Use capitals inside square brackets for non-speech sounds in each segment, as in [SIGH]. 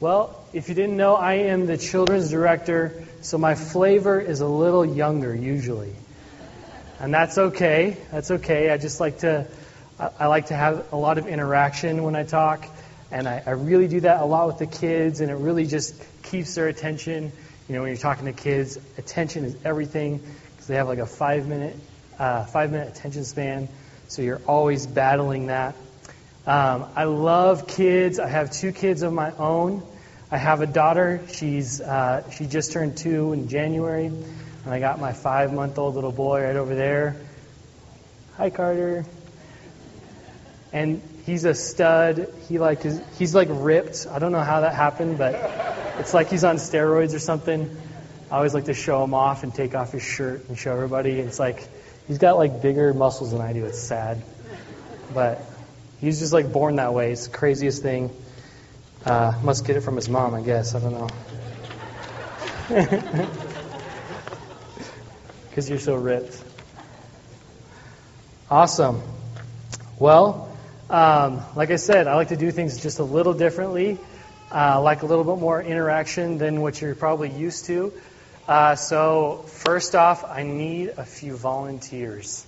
Well, if you didn't know, I am the children's director, so my flavor is a little younger usually. And that's okay. That's okay. I just like to, I like to have a lot of interaction when I talk, and I, I really do that a lot with the kids, and it really just keeps their attention. You know, when you're talking to kids, attention is everything because they have like a five minute, uh, five minute attention span, so you're always battling that. Um, I love kids. I have two kids of my own. I have a daughter. She's uh, she just turned two in January, and I got my five month old little boy right over there. Hi, Carter. And he's a stud. He like is, he's like ripped. I don't know how that happened, but it's like he's on steroids or something. I always like to show him off and take off his shirt and show everybody. It's like he's got like bigger muscles than I do. It's sad, but He's just like born that way. It's the craziest thing. Uh, must get it from his mom, I guess. I don't know. [LAUGHS] Because you're so ripped. Awesome. Well, um, like I said, I like to do things just a little differently. Uh, like a little bit more interaction than what you're probably used to. Uh, so, first off, I need a few volunteers.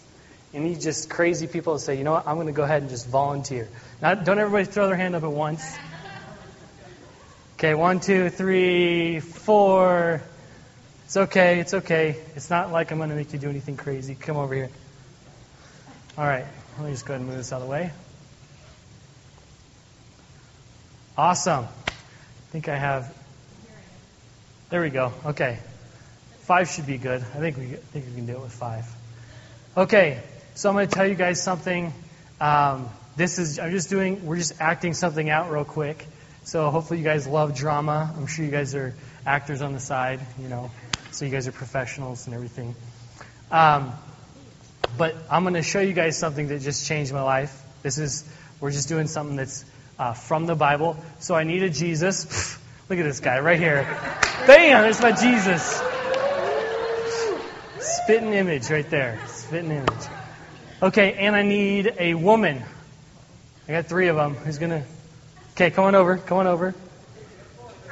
You need just crazy people to say, you know what, I'm going to go ahead and just volunteer. Now, don't everybody throw their hand up at once. Okay, one, two, three, four. It's okay, it's okay. It's not like I'm going to make you do anything crazy. Come over here. All right, let me just go ahead and move this out of the way. Awesome. I think I have. There we go. Okay. Five should be good. I think we, I think we can do it with five. Okay, so I'm going to tell you guys something. Um, this is I'm just doing. We're just acting something out real quick. So hopefully you guys love drama. I'm sure you guys are actors on the side. You know, so you guys are professionals and everything. Um, but I'm going to show you guys something that just changed my life. This is we're just doing something that's uh, from the Bible. So I need a Jesus. [LAUGHS] Look at this guy right here. Bam! There's my Jesus. Spitting image right there. Spitting image. Okay, and I need a woman. I got three of them. Who's going to. Okay, come on over. Come on over.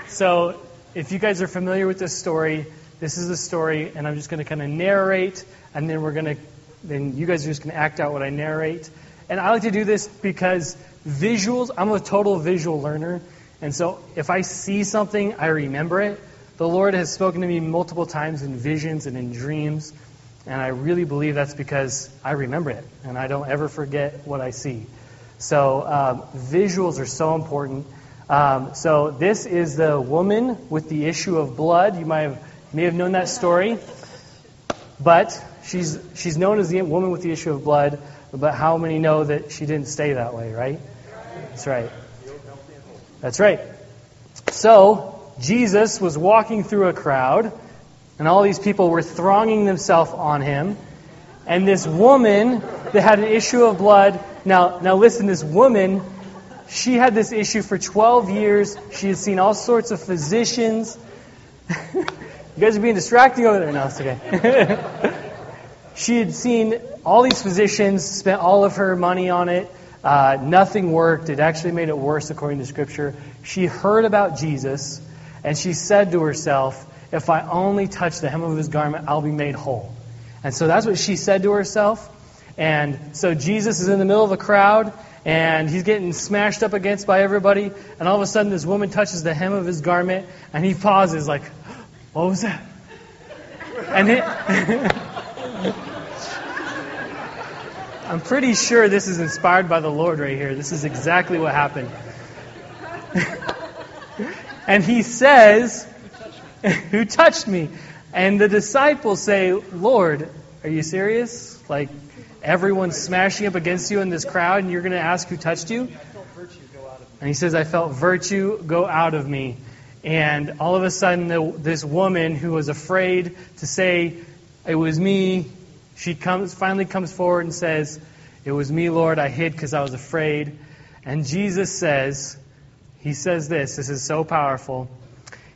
So, if you guys are familiar with this story, this is the story, and I'm just going to kind of narrate, and then we're going to. Then you guys are just going to act out what I narrate. And I like to do this because visuals, I'm a total visual learner. And so if I see something, I remember it. The Lord has spoken to me multiple times in visions and in dreams. And I really believe that's because I remember it and I don't ever forget what I see. So um, visuals are so important. Um, so this is the woman with the issue of blood. You might have may have known that story, but she's she's known as the woman with the issue of blood. But how many know that she didn't stay that way? Right? That's right. That's right. So Jesus was walking through a crowd and all these people were thronging themselves on him. And this woman that had an issue of blood, now, now listen, this woman, she had this issue for 12 years. She had seen all sorts of physicians. [LAUGHS] you guys are being distracting over there. No, it's okay. [LAUGHS] she had seen all these physicians, spent all of her money on it. Uh, nothing worked. It actually made it worse, according to Scripture. She heard about Jesus, and she said to herself, if I only touch the hem of his garment, I'll be made whole. And so that's what she said to herself. And so Jesus is in the middle of a crowd, and he's getting smashed up against by everybody. And all of a sudden, this woman touches the hem of his garment, and he pauses, like, What was that? And it. [LAUGHS] I'm pretty sure this is inspired by the Lord right here. This is exactly what happened. [LAUGHS] and he says, [LAUGHS] who touched me? And the disciples say, Lord, are you serious? Like, everyone's smashing up against you in this crowd, and you're going to ask who touched you? And he says, I felt virtue go out of me. And all of a sudden, the, this woman who was afraid to say, It was me, she comes, finally comes forward and says, It was me, Lord. I hid because I was afraid. And Jesus says, He says this, this is so powerful.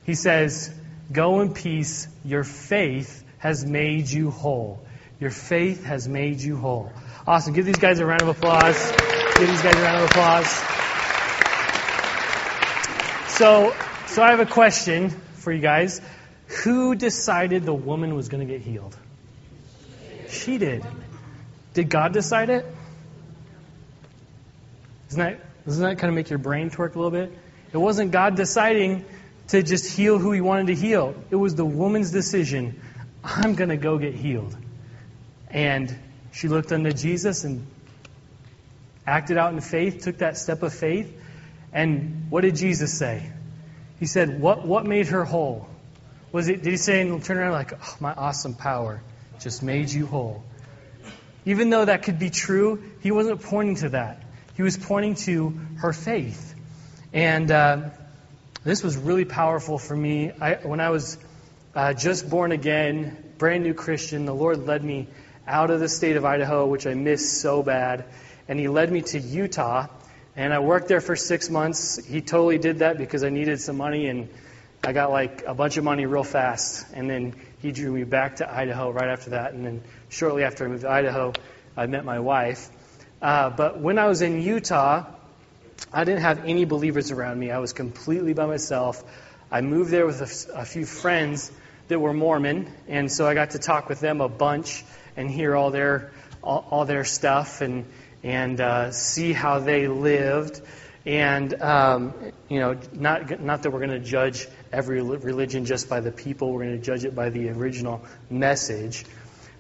He says, Go in peace. Your faith has made you whole. Your faith has made you whole. Awesome. Give these guys a round of applause. Give these guys a round of applause. So, So I have a question for you guys. Who decided the woman was going to get healed? She did. Did God decide it? Doesn't that, doesn't that kind of make your brain twerk a little bit? It wasn't God deciding to just heal who he wanted to heal. It was the woman's decision. I'm going to go get healed. And she looked unto Jesus and acted out in faith, took that step of faith. And what did Jesus say? He said, What, what made her whole? Was it, did he say and turn around like, oh, my awesome power just made you whole? Even though that could be true, he wasn't pointing to that. He was pointing to her faith. And uh, this was really powerful for me. I, when I was uh, just born again, brand new Christian, the Lord led me out of the state of Idaho, which I missed so bad, and He led me to Utah. And I worked there for six months. He totally did that because I needed some money, and I got like a bunch of money real fast. And then He drew me back to Idaho right after that. And then shortly after I moved to Idaho, I met my wife. Uh, but when I was in Utah, I didn't have any believers around me. I was completely by myself. I moved there with a, a few friends that were Mormon, and so I got to talk with them a bunch and hear all their all, all their stuff and and uh, see how they lived. And um, you know, not not that we're going to judge every religion just by the people. We're going to judge it by the original message.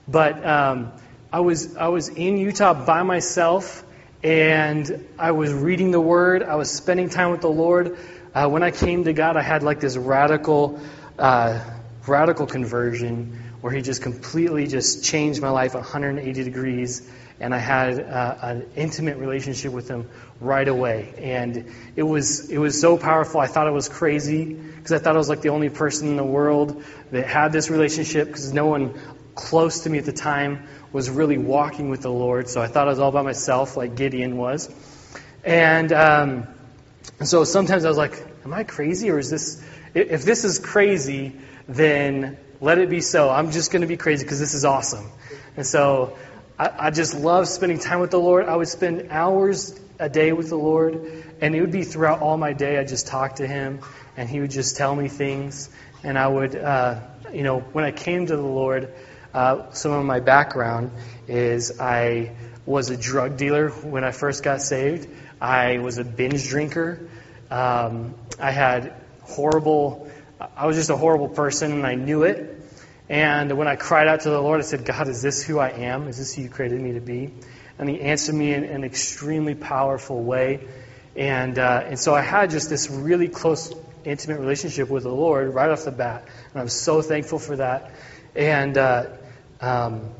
But um, I was I was in Utah by myself, and I was reading the Word. I was spending time with the Lord. Uh, when I came to God, I had like this radical, uh, radical conversion where He just completely just changed my life 180 degrees, and I had uh, an intimate relationship with Him right away. And it was it was so powerful. I thought it was crazy because I thought I was like the only person in the world that had this relationship because no one close to me at the time was really walking with the Lord. So I thought I was all by myself, like Gideon was. And, um, so sometimes I was like, am I crazy or is this, if this is crazy, then let it be so. I'm just going to be crazy because this is awesome. And so I, I just love spending time with the Lord. I would spend hours a day with the Lord, and it would be throughout all my day. I just talk to Him, and He would just tell me things. And I would, uh, you know, when I came to the Lord, uh, some of my background is I was a drug dealer when I first got saved. I was a binge drinker. Um, I had horrible, I was just a horrible person and I knew it. And when I cried out to the Lord, I said, God, is this who I am? Is this who you created me to be? And He answered me in an extremely powerful way. And, uh, and so I had just this really close, intimate relationship with the Lord right off the bat. And I'm so thankful for that. And, uh, um,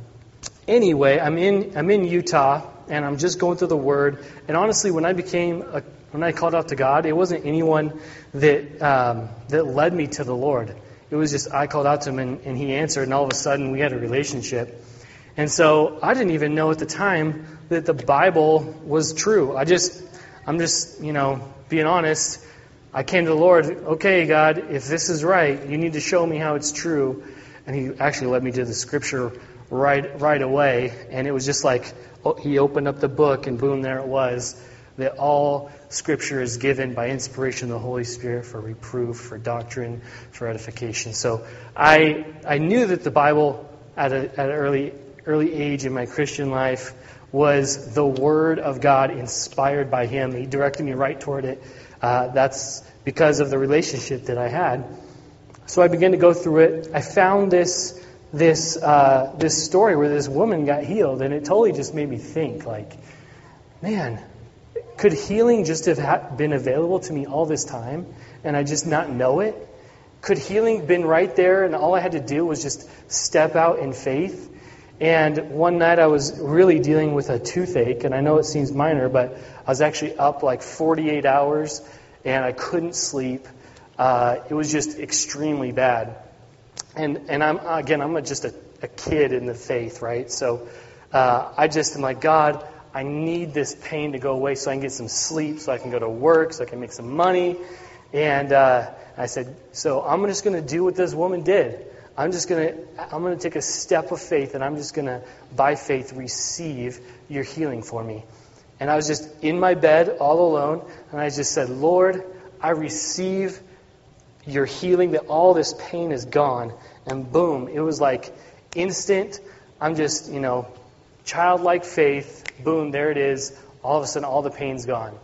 anyway, I'm in, I'm in Utah, and I'm just going through the Word. And honestly, when I became a, when I called out to God, it wasn't anyone that um, that led me to the Lord. It was just I called out to Him, and, and He answered, and all of a sudden we had a relationship. And so I didn't even know at the time that the Bible was true. I just, I'm just, you know, being honest. I came to the Lord, okay, God, if this is right, you need to show me how it's true. And he actually led me to the scripture right right away. And it was just like oh, he opened up the book, and boom, there it was. That all Scripture is given by inspiration of the Holy Spirit for reproof, for doctrine, for edification. So I I knew that the Bible at, a, at an early early age in my Christian life was the Word of God inspired by Him. He directed me right toward it. Uh, that's because of the relationship that I had. So I began to go through it. I found this this uh, this story where this woman got healed, and it totally just made me think, like, man, could healing just have been available to me all this time, and I just not know it? Could healing been right there, and all I had to do was just step out in faith? And one night I was really dealing with a toothache, and I know it seems minor, but I was actually up like 48 hours, and I couldn't sleep. Uh, it was just extremely bad. And, and I'm, again, I'm just a, a, kid in the faith, right? So uh, I just am like, God, I need this pain to go away so I can get some sleep, so I can go to work, so I can make some money. And uh, I said, so I'm just going to do what this woman did. I'm just going to I'm going to take a step of faith and I'm just going to by faith receive your healing for me. And I was just in my bed all alone and I just said, "Lord, I receive your healing, that all this pain is gone. And boom, it was like instant. I'm just, you know, childlike faith. Boom, there it is. All of a sudden, all the pain's gone.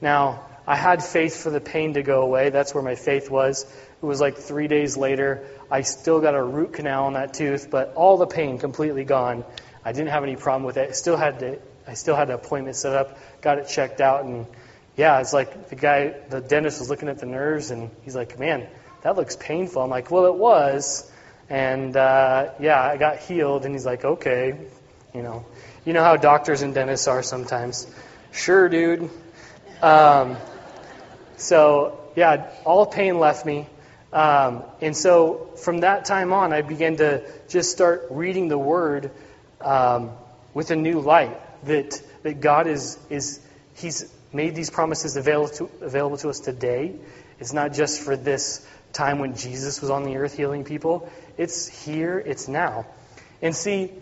Now, I had faith for the pain to go away. That's where my faith was. It was like three days later. I still got a root canal on that tooth, but all the pain completely gone. I didn't have any problem with it. I still had to, I still had an appointment set up, got it checked out, and yeah, it's like the guy, the dentist was looking at the nerves, and he's like, man, that looks painful. I'm like, well, it was. And uh, yeah, I got healed, and he's like, okay, you know, you know how doctors and dentists are sometimes. Sure, dude. Um, so yeah, all pain left me. Um, and so from that time on, I began to just start reading the Word um, with a new light. That that God is is He's made these promises available to, available to us today. It's not just for this time when Jesus was on the earth healing people. It's here, it's now. And see,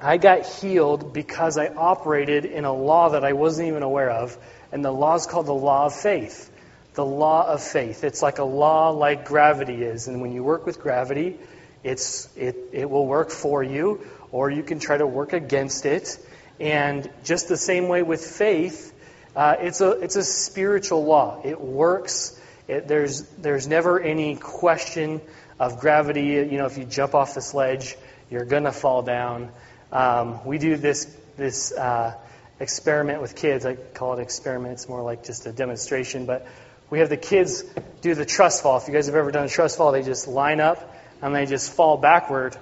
I got healed because I operated in a law that I wasn't even aware of, and the law is called the law of faith. The law of faith. It's like a law like gravity is, and when you work with gravity, it's it, it will work for you, or you can try to work against it. And just the same way with faith, uh, it's, a, it's a spiritual law. It works. It, there's, there's never any question of gravity. You know, if you jump off the sledge, you're going to fall down. Um, we do this, this uh, experiment with kids. I call it experiment. It's more like just a demonstration. But we have the kids do the trust fall. If you guys have ever done a trust fall, they just line up and they just fall backward.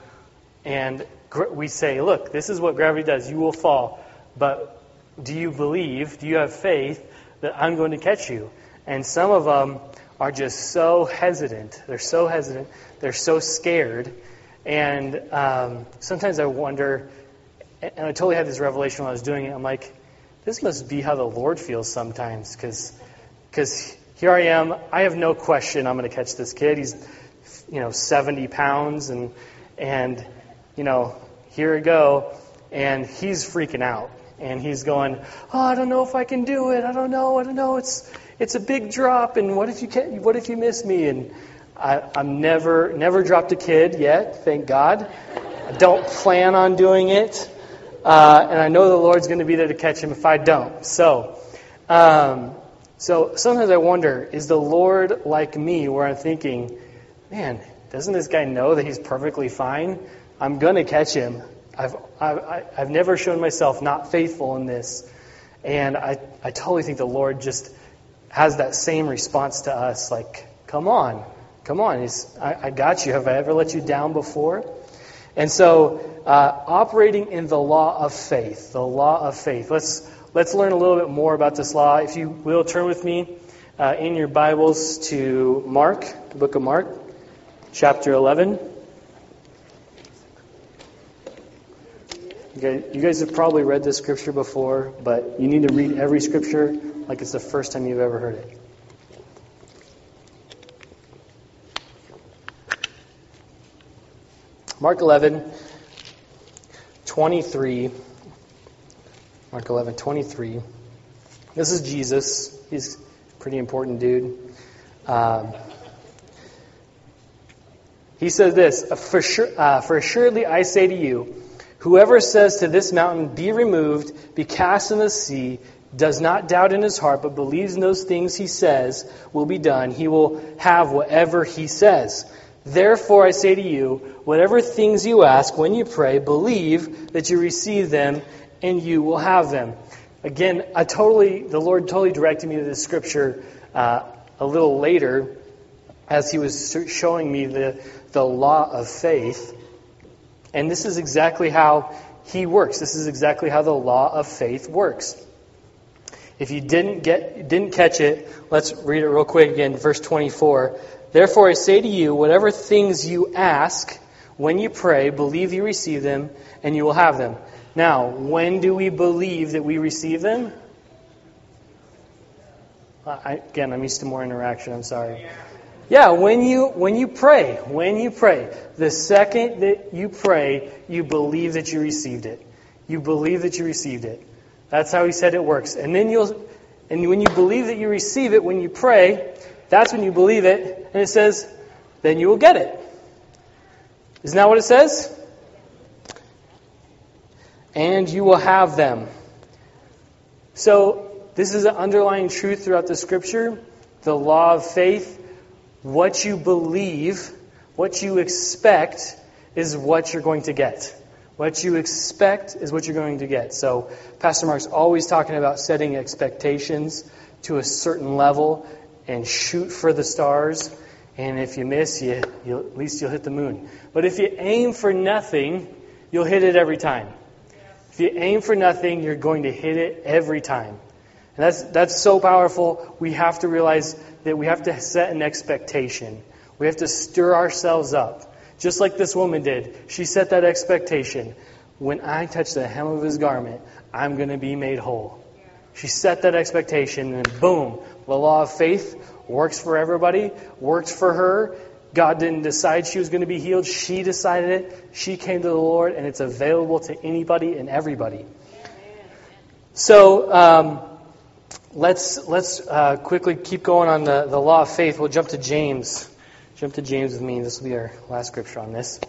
And we say, look, this is what gravity does. You will fall. But do you believe, do you have faith that I'm going to catch you? And some of them are just so hesitant. They're so hesitant. They're so scared. And um, sometimes I wonder, and I totally had this revelation when I was doing it. I'm like, this must be how the Lord feels sometimes. Because here I am. I have no question I'm going to catch this kid. He's, you know, 70 pounds. And, and you know, here we go. And he's freaking out and he's going, "Oh, I don't know if I can do it. I don't know. I don't know. It's it's a big drop, and what if you can, what if you miss me?" And I, I'm never never dropped a kid yet, thank God. I don't plan on doing it, uh, and I know the Lord's going to be there to catch him if I don't. So. Um, so sometimes I wonder, is the Lord like me, where I'm thinking, man, doesn't this guy know that he's perfectly fine? I'm going to catch him. I've, I, have never shown myself not faithful in this. And I, I totally think the Lord just has that same response to us like, come on, come on. He's, I, I got you. Have I ever let you down before? And so, uh, operating in the law of faith, the law of faith. Let's, let's learn a little bit more about this law. If you will, turn with me uh, in your Bibles to Mark, the book of Mark, chapter 11. Okay, you guys have probably read this scripture before, but you need to read every scripture like it's the first time you've ever heard it. Mark 11, 23. Mark 11, 23. This is Jesus. He's a pretty important dude. Um, he says this for, sure, uh, for assuredly I say to you, Whoever says to this mountain, Be removed, be cast in the sea, does not doubt in his heart, but believes in those things he says will be done, he will have whatever he says. Therefore, I say to you, whatever things you ask when you pray, believe that you receive them and you will have them. Again, I totally, the Lord totally directed me to this scripture uh, a little later as he was showing me the, the law of faith. And this is exactly how he works. This is exactly how the law of faith works. If you didn't get didn't catch it, let's read it real quick again, verse 24. Therefore I say to you, whatever things you ask when you pray, believe you receive them and you will have them. Now, when do we believe that we receive them? Uh, I, again, I'm used to more interaction. I'm sorry. Yeah, when you when you pray, when you pray, the second that you pray, you believe that you received it. You believe that you received it. That's how he said it works. And then you'll and when you believe that you receive it when you pray, That's when you believe it, and it says, then you will get it. Isn't that what it says? And you will have them. So, this is an underlying truth throughout the scripture. The law of faith. What you believe, what you expect, is what you're going to get. What you expect is what you're going to get. So, Pastor Mark's always talking about setting expectations to a certain level and shoot for the stars. And if you miss, you, you, at least you'll hit the moon. But if you aim for nothing, you'll hit it every time. If you aim for nothing, you're going to hit it every time. And that's, that's so powerful. We have to realize that we have to set an expectation. We have to stir ourselves up. Just like this woman did. She set that expectation. When I touch the hem of his garment, I'm going to be made whole. She set that expectation, and boom, the law of faith works for everybody, works for her. God didn't decide she was going to be healed. She decided it. She came to the Lord, and it's available to anybody and everybody. So um, let's let's uh, quickly keep going on the, the law of faith. We'll jump to James. Jump to James with me. This will be our last scripture on this.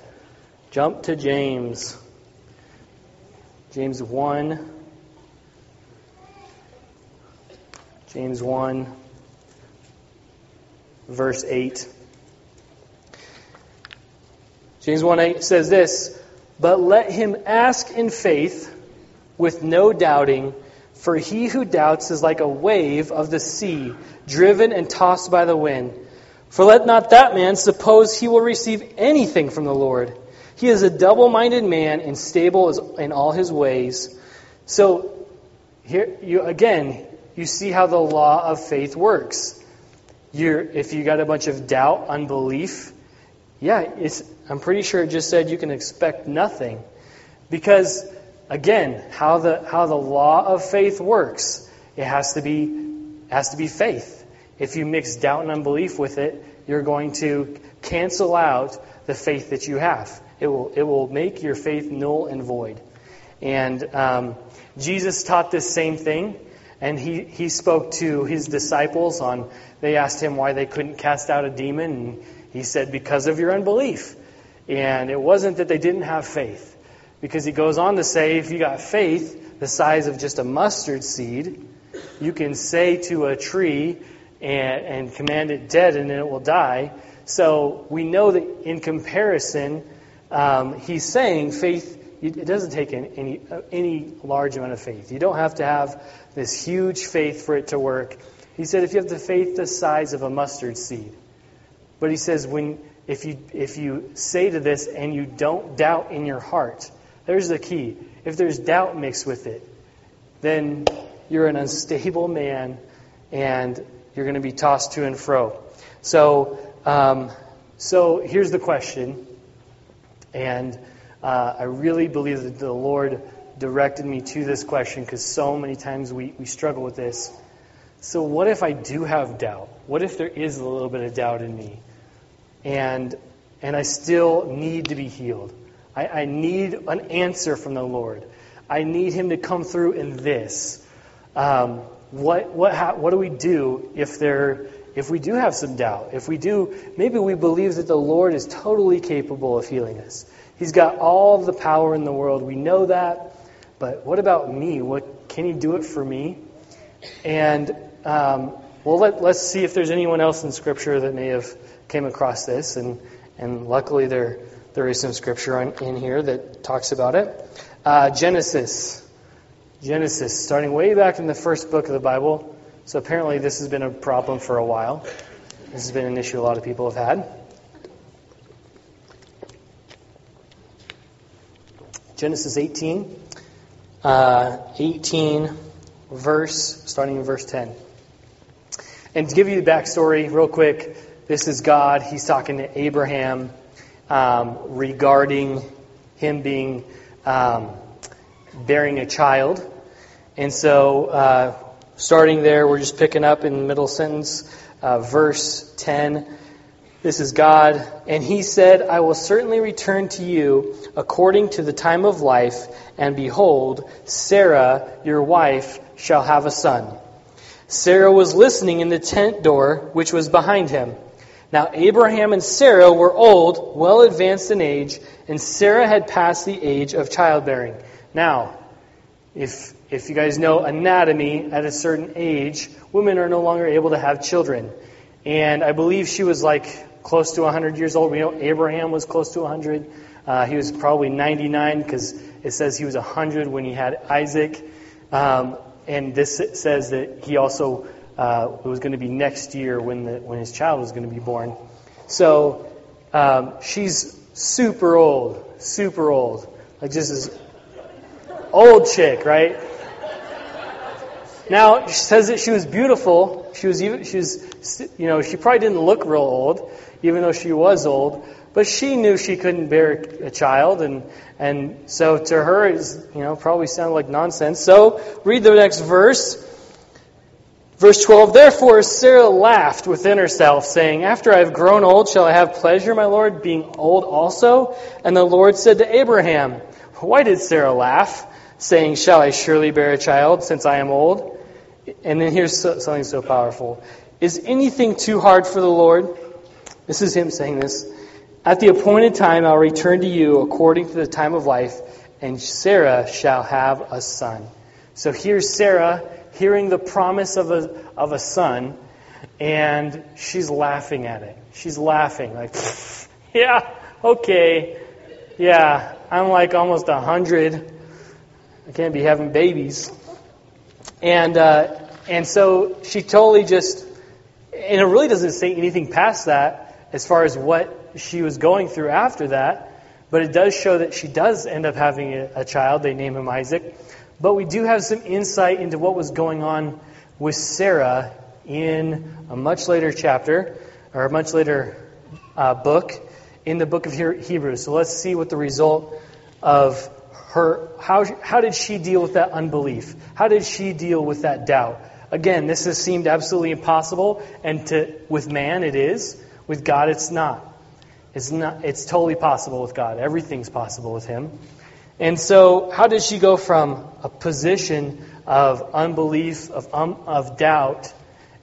Jump to James. James 1. James 1, verse 8. James 1 8 says this But let him ask in faith with no doubting, for he who doubts is like a wave of the sea, driven and tossed by the wind. For let not that man suppose he will receive anything from the Lord. He is a double minded man, unstable in all his ways. So, here you again, you see how the law of faith works. You're, if you got a bunch of doubt, unbelief, yeah, I'm pretty sure it just said you can expect nothing. Because, again, how the, how the law of faith works, it has to be, has to be faith. If you mix doubt and unbelief with it, you're going to cancel out the faith that you have. It will, it will make your faith null and void. And um, Jesus taught this same thing, and he, he spoke to his disciples on, they asked him why they couldn't cast out a demon, and he said, because of your unbelief. And it wasn't that they didn't have faith, because he goes on to say, if you got faith the size of just a mustard seed, you can say to a tree, and, and command it dead and then it will die. So we know that in comparison, um, he's saying faith, it doesn't take any, any large amount of faith. You don't have to have this huge faith for it to work. He said if you have the faith the size of a mustard seed. But he says when if you if you say to this and you don't doubt in your heart, there's the key. If there's doubt mixed with it, then you're an unstable man and you're going to be tossed to and fro. So, um, so here's the question, and uh, I really believe that the Lord directed me to this question because so many times we, we struggle with this. So, what if I do have doubt? What if there is a little bit of doubt in me? And, and I still need to be healed. I, I need an answer from the Lord. I need Him to come through in this. Um, what, what, what do we do if, there, if we do have some doubt? If we do, maybe we believe that the Lord is totally capable of healing us. He's got all the power in the world. We know that. But what about me? What, can He do it for me? And, um, well, let, let's see if there's anyone else in Scripture that may have came across this. And, and luckily, there, there is some Scripture in, in here that talks about it. Uh, Genesis. Genesis, starting way back in the first book of the Bible. So apparently, this has been a problem for a while. This has been an issue a lot of people have had. Genesis 18, uh, 18, verse, starting in verse 10. And to give you the backstory, real quick, this is God. He's talking to Abraham um, regarding him being um, bearing a child. And so, uh, starting there, we're just picking up in the middle sentence, uh, verse 10. This is God. And he said, I will certainly return to you according to the time of life, and behold, Sarah, your wife, shall have a son. Sarah was listening in the tent door, which was behind him. Now Abraham and Sarah were old, well advanced in age, and Sarah had passed the age of childbearing. Now, if, if you guys know anatomy, at a certain age, women are no longer able to have children. And I believe she was like close to 100 years old. We know Abraham was close to 100. Uh, he was probably 99 because it says he was 100 when he had Isaac. Um, and this says that he also uh, it was going to be next year when the when his child was going to be born. So um, she's super old, super old, like just this old chick, right? Now she says that she was beautiful. She was even she was you know she probably didn't look real old, even though she was old. But she knew she couldn't bear a child, and and so to her, it's you know probably sounded like nonsense. So read the next verse. Verse 12, Therefore Sarah laughed within herself, saying, After I have grown old, shall I have pleasure, my Lord, being old also? And the Lord said to Abraham, Why did Sarah laugh, saying, Shall I surely bear a child, since I am old? And then here's something so powerful. Is anything too hard for the Lord? This is him saying this. At the appointed time I'll return to you according to the time of life, and Sarah shall have a son. So here's Sarah hearing the promise of a, of a son, and she's laughing at it. She's laughing, like, [LAUGHS] yeah, okay, yeah, I'm like almost a hundred. I can't be having babies. And, uh, and so she totally just, and it really doesn't say anything past that as far as what she was going through after that. But it does show that she does end up having a, a child. They name him Isaac. But we do have some insight into what was going on with Sarah in a much later chapter, or a much later uh, book, in the book of Hebrews. So let's see what the result of her, how, how did she deal with that unbelief? How did she deal with that doubt? Again, this has seemed absolutely impossible, and to, with man it is. With God, it's not. It's not. It's totally possible with God. Everything's possible with Him. And so, how did she go from a position of unbelief, of, um, of doubt,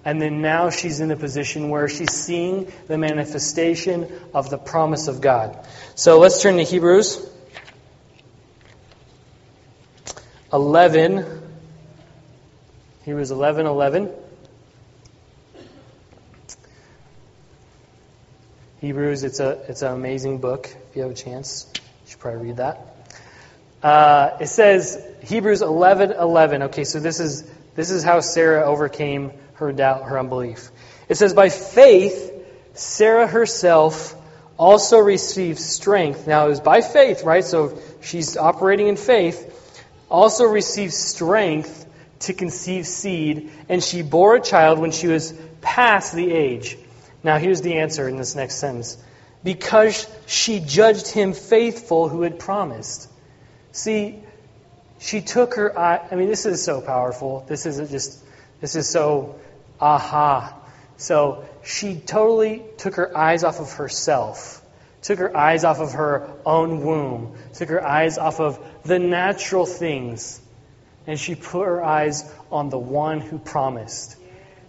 and then now she's in a position where she's seeing the manifestation of the promise of God? So let's turn to Hebrews 11. Hebrews 11 11. Hebrews, it's a it's an amazing book. If you have a chance, you should probably read that. Uh, it says Hebrews 11, 11. Okay, so this is this is how Sarah overcame her doubt, her unbelief. It says, by faith, Sarah herself also received strength. Now it was by faith, right? So she's operating in faith. Also received strength to conceive seed, and she bore a child when she was past the age. Now here's the answer in this next sentence. Because she judged him faithful who had promised. See, she took her eye. I mean, this is so powerful. This isn't just, this is so aha. So she totally took her eyes off of herself, took her eyes off of her own womb, took her eyes off of the natural things, and she put her eyes on the one who promised.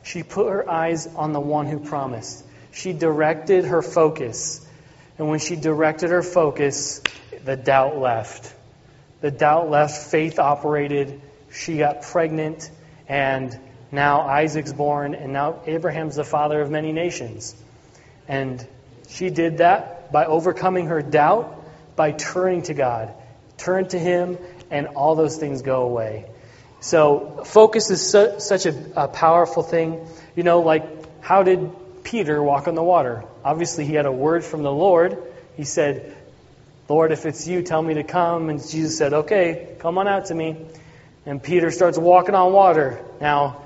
She put her eyes on the one who promised. She directed her focus. And when she directed her focus, the doubt left. The doubt left, faith operated, she got pregnant, and now Isaac's born, and now Abraham's the father of many nations. And she did that by overcoming her doubt, by turning to God. Turn to Him, and all those things go away. So, focus is su- such a, a powerful thing. You know, like, how did Peter walk on the water? Obviously, he had a word from the Lord. He said, Lord, if it's you, tell me to come. And Jesus said, Okay, come on out to me. And Peter starts walking on water. Now,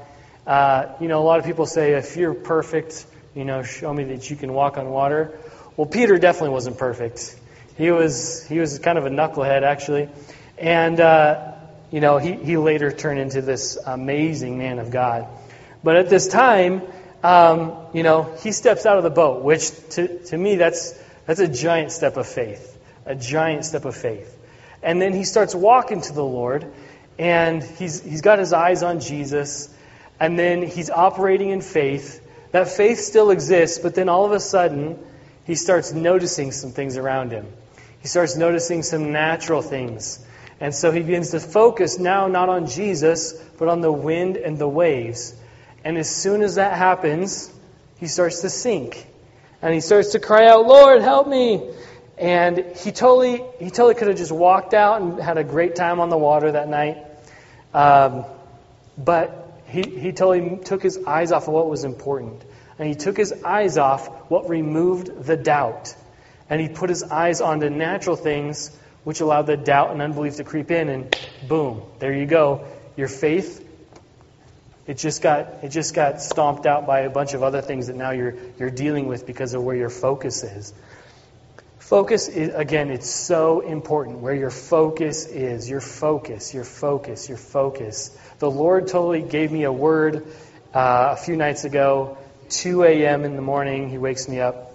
uh, you know, a lot of people say, if you're perfect, you know, show me that you can walk on water. Well, Peter definitely wasn't perfect. He was he was kind of a knucklehead, actually. And, uh, you know, he, he later turned into this amazing man of God. But at this time, um, you know, he steps out of the boat, which to, to me, that's, that's a giant step of faith a giant step of faith. And then he starts walking to the Lord, and he's, he's got his eyes on Jesus. and then he's operating in faith. That faith still exists, but then all of a sudden, he starts noticing some things around him. He starts noticing some natural things. And so he begins to focus now not on Jesus, but on the wind and the waves. And as soon as that happens, he starts to sink. And he starts to cry out, Lord, help me. And he totally, he totally could have just walked out and had a great time on the water that night. Um, but he, he totally took his eyes off of what was important. And he took his eyes off what removed the doubt. And he put his eyes onto natural things, which allowed the doubt and unbelief to creep in. And boom, there you go. Your faith it just got it just got stomped out by a bunch of other things that now you're you're dealing with because of where your focus is. Focus is again, it's so important where your focus is. Your focus, your focus, your focus. The Lord totally gave me a word uh, a few nights ago, 2 a.m. in the morning. He wakes me up,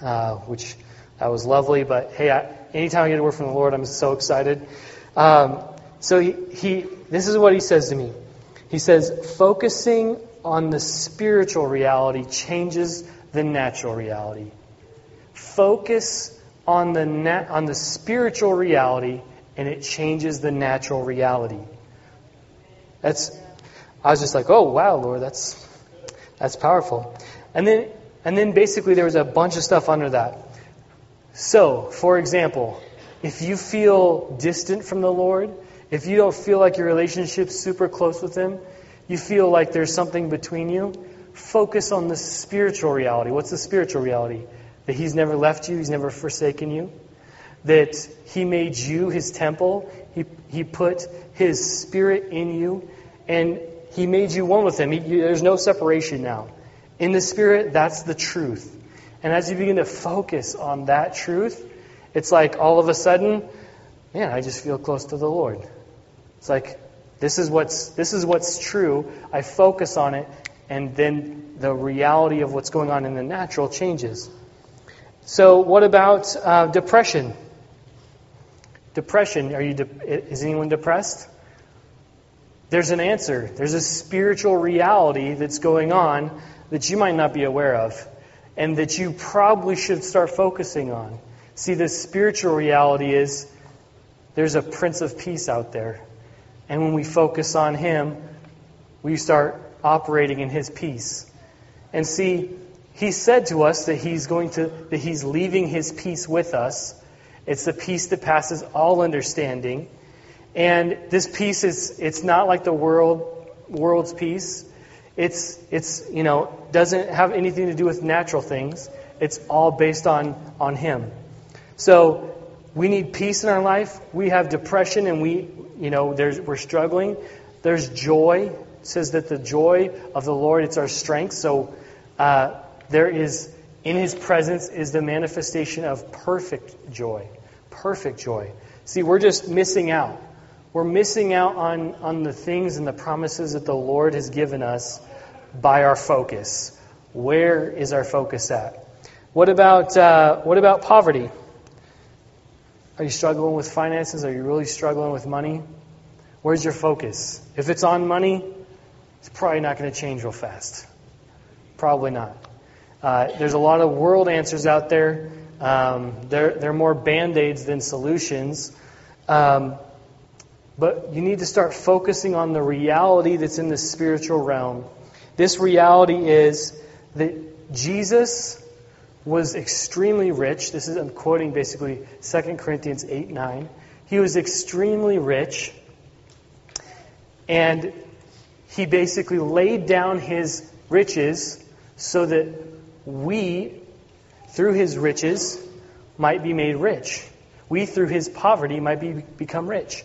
uh, which that was lovely. But hey, I, anytime I get a word from the Lord, I'm so excited. Um, so he, he, this is what he says to me. He says, focusing on the spiritual reality changes the natural reality. Focus on the, nat- on the spiritual reality and it changes the natural reality. That's, I was just like, oh, wow, Lord, that's, that's powerful. And then, and then basically there was a bunch of stuff under that. So, for example, if you feel distant from the Lord, if you don't feel like your relationship's super close with Him, you feel like there's something between you, focus on the spiritual reality. What's the spiritual reality? That He's never left you, He's never forsaken you, that He made you His temple, He, he put His Spirit in you, and He made you one with Him. He, there's no separation now. In the Spirit, that's the truth. And as you begin to focus on that truth, it's like all of a sudden, man, I just feel close to the Lord. It's like this is what's this is what's true. I focus on it, and then the reality of what's going on in the natural changes. So, what about uh, depression? Depression. Are you? De- is anyone depressed? There's an answer. There's a spiritual reality that's going on that you might not be aware of, and that you probably should start focusing on. See, the spiritual reality is there's a Prince of Peace out there and when we focus on Him, we start operating in His peace. And see, He said to us that He's going to, that He's leaving His peace with us. It's the peace that passes all understanding. And this peace is, it's not like the world, world's peace. It's, it's, you know, doesn't have anything to do with natural things. It's all based on, on Him. So, we need peace in our life. We have depression and we, you know, we're struggling. There's joy. It says that the joy of the Lord, it's our strength. So uh, there is, in His presence, is the manifestation of perfect joy. Perfect joy. See, we're just missing out. We're missing out on, on the things and the promises that the Lord has given us by our focus. Where is our focus at? What about, uh, what about poverty? Are you struggling with finances? Are you really struggling with money? Where's your focus? If it's on money, it's probably not going to change real fast. Probably not. Uh, there's a lot of world answers out there. Um, they're, they're more band aids than solutions. Um, but you need to start focusing on the reality that's in the spiritual realm. This reality is that Jesus was extremely rich. This is, I'm quoting basically 2 Corinthians 8 9. He was extremely rich, and he basically laid down his riches so that we, through his riches, might be made rich. We, through his poverty, might be, become rich.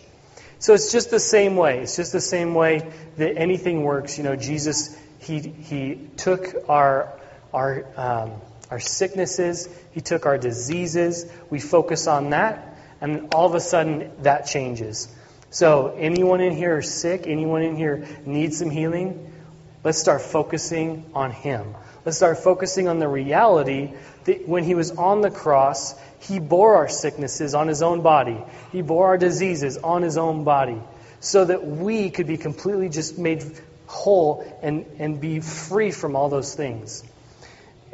So it's just the same way. It's just the same way that anything works. You know, Jesus, he, he took our, our, um, our sicknesses, He took our diseases. We focus on that, and all of a sudden that changes. So, anyone in here is sick? Anyone in here needs some healing? Let's start focusing on Him. Let's start focusing on the reality that when He was on the cross, He bore our sicknesses on His own body, He bore our diseases on His own body, so that we could be completely just made whole and, and be free from all those things.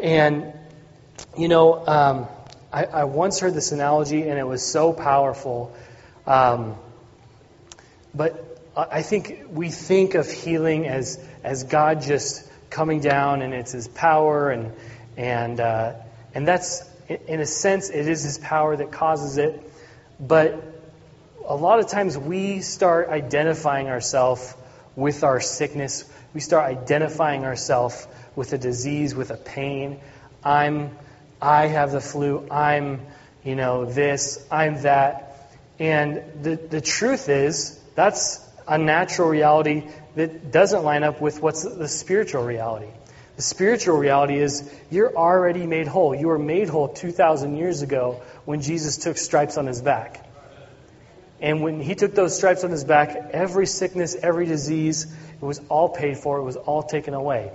And, you know, um, I, I, once heard this analogy and it was so powerful. Um, but I think we think of healing as, as God just coming down and it's His power and, and, uh, and that's, in a sense, it is His power that causes it. But a lot of times we start identifying ourselves with our sickness. We start identifying ourselves with a disease, with a pain. I'm, I have the flu. I'm, you know, this. I'm that. And the, the truth is, that's a natural reality that doesn't line up with what's the spiritual reality. The spiritual reality is you're already made whole. You were made whole 2,000 years ago when Jesus took stripes on his back. And when he took those stripes on his back, every sickness, every disease, it was all paid for, it was all taken away.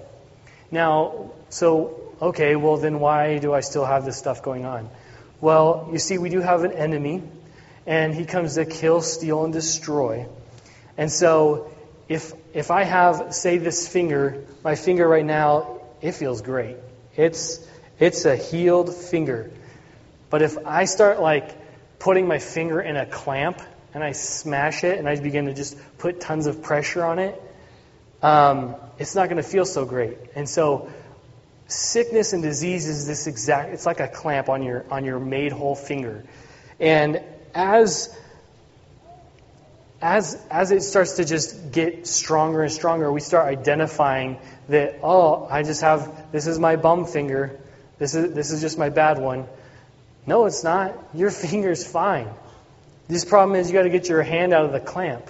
Now, so, okay, well, then why do I still have this stuff going on? Well, you see, we do have an enemy, and he comes to kill, steal, and destroy. And so, if, if I have, say, this finger, my finger right now, it feels great. It's, it's a healed finger. But if I start, like, putting my finger in a clamp and I smash it and I begin to just put tons of pressure on it, um, it's not going to feel so great. And so, sickness and disease is this exact. It's like a clamp on your on your made whole finger, and as as as it starts to just get stronger and stronger, we start identifying that oh, I just have this is my bum finger, this is this is just my bad one. No, it's not. Your [LAUGHS] finger's fine. This problem is you got to get your hand out of the clamp.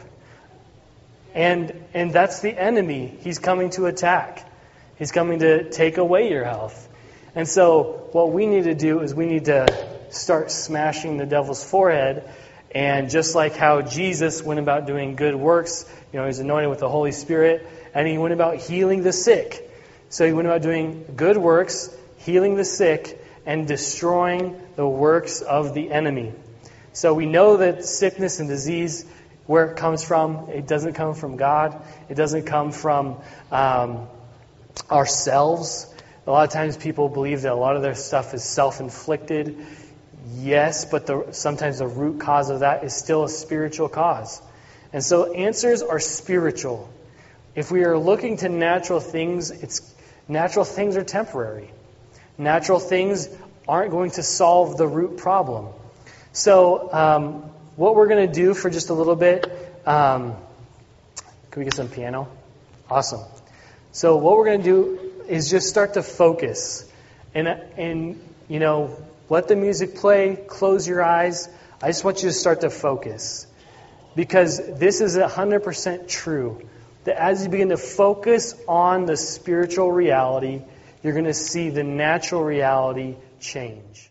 And, and that's the enemy. He's coming to attack. He's coming to take away your health. And so, what we need to do is we need to start smashing the devil's forehead. And just like how Jesus went about doing good works, you know, he's anointed with the Holy Spirit, and he went about healing the sick. So he went about doing good works, healing the sick, and destroying the works of the enemy. So we know that sickness and disease, where it comes from, it doesn't come from God. It doesn't come from um, ourselves. A lot of times people believe that a lot of their stuff is self inflicted. Yes, but the, sometimes the root cause of that is still a spiritual cause. And so answers are spiritual. If we are looking to natural things, it's natural things are temporary. Natural things aren't going to solve the root problem. So, um, what we're going to do for just a little bit, um, can we get some piano? Awesome. So, what we're going to do is just start to focus. And, and, you know, let the music play, close your eyes. I just want you to start to focus. Because this is 100% true. That as you begin to focus on the spiritual reality, you're going to see the natural reality change.